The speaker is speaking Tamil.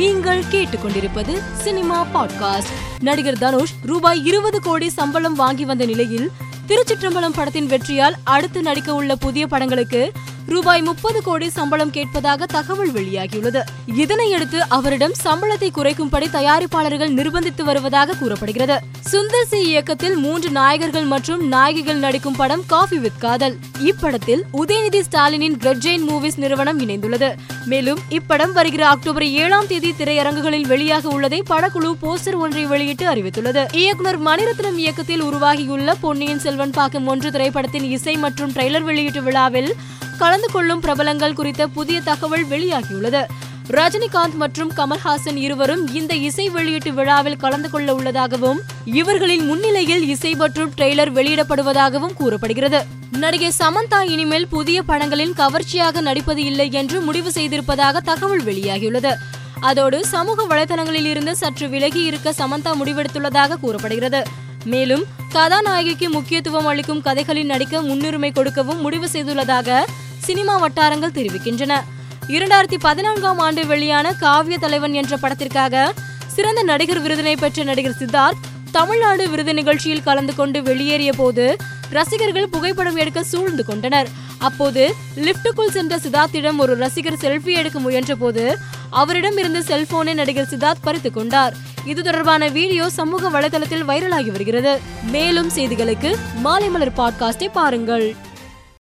நீங்கள் கேட்டுக்கொண்டிருப்பது சினிமா பாட்காஸ்ட். நடிகர் தனுஷ் ரூபாய் இருபது கோடி சம்பளம் வாங்கி வந்த நிலையில் திருச்சிற்றம்பலம் படத்தின் வெற்றியால் அடுத்து நடிக்க உள்ள புதிய படங்களுக்கு ரூபாய் முப்பது கோடி சம்பளம் கேட்பதாக தகவல் வெளியாகியுள்ளது. இதனையடுத்து அவரிடம் சம்பளத்தை குறைக்கும்படி தயாரிப்பாளர்கள் நிர்பந்தித்து வருவதாக கூறப்படுகிறது. சுந்தர் சி இயக்கத்தில் மூன்று நாயகர்கள் மற்றும் நாயகிகள் நடிக்கும் படம் காஃபி வித் காதல். இப்படத்தில் உதயநிதி ஸ்டாலினின் கிரெட்ஜெயின் மூவிஸ் நிறுவனம் இணைந்துள்ளது. மேலும் இப்படம் வருகிற அக்டோபர் ஏழாம் தேதி திரையரங்குகளில் வெளியாக உள்ளதை படக்குழு போஸ்டர் ஒன்றை வெளியிட்டு அறிவித்துள்ளது. இயக்குனர் மணிரத்னம் இயக்கத்தில் உருவாகியுள்ள பொன்னியின் செல்வன் பாக்கம் ஒன்று திரைப்படத்தின் இசை மற்றும் ட்ரெய்லர் வெளியீட்டு விழாவில் கலந்து கொள்ளும் பிரபலங்கள் குறித்த புதிய தகவல் வெளியாகியுள்ளது. ரஜினிகாந்த் மற்றும் கமல்ஹாசன் இருவரும் இந்த இசை வெளியீட்டு விழாவில் கலந்து கொள்ள உள்ளதாகவும் இவர்களின் முன்னிலையில் இசை மற்றும் ட்ரெய்லர் வெளியிடப்படுவதாகவும் கூறப்படுகிறது. நடிகை சமந்தா இனிமேல் புதிய படங்களில் கவர்ச்சியாக நடிப்பது இல்லை என்று முடிவு செய்திருப்பதாக தகவல் வெளியாகியுள்ளது. அதோடு சமூக வலைதளங்களில் இருந்து சற்று விலகி இருக்க சமந்தா முடிவெடுத்துள்ளதாக கூறப்படுகிறது. மேலும் கதாநாயகிக்கு முக்கியத்துவம் அளிக்கும் கதைகளில் நடிக்க முன்னுரிமை கொடுக்கவும் முடிவு செய்துள்ளதாக சினிமா வட்டாரங்கள் தெரிவிக்கின்றன. இரண்டாயிரத்தி பதினான்காம் ஆண்டு வெளியான காவிய தலைவன் என்ற படத்திற்காக சிறந்த நடிகர் விருதினை பெற்ற நடிகர் சித்தார்த் தமிழ்நாடு விருது நிகழ்ச்சியில் கலந்து கொண்டு வெளியேறிய போது ரசிகர்கள் புகைப்படம் எடுக்க சூழ்ந்து கொண்டனர். அப்போது லிப்டுக்குள் சென்ற சித்தார்த்திடம் ஒரு ரசிகர் செல்ஃபி எடுக்க முயன்ற போது அவரிடம் இருந்த செல்போனை நடிகர் சித்தார்த் பறித்துக் கொண்டார். இது தொடர்பான வீடியோ சமூக வலைதளத்தில் வைரலாகி வருகிறது. மேலும் செய்திகளுக்கு மாலை மலர் பாட்காஸ்டை பாருங்கள்.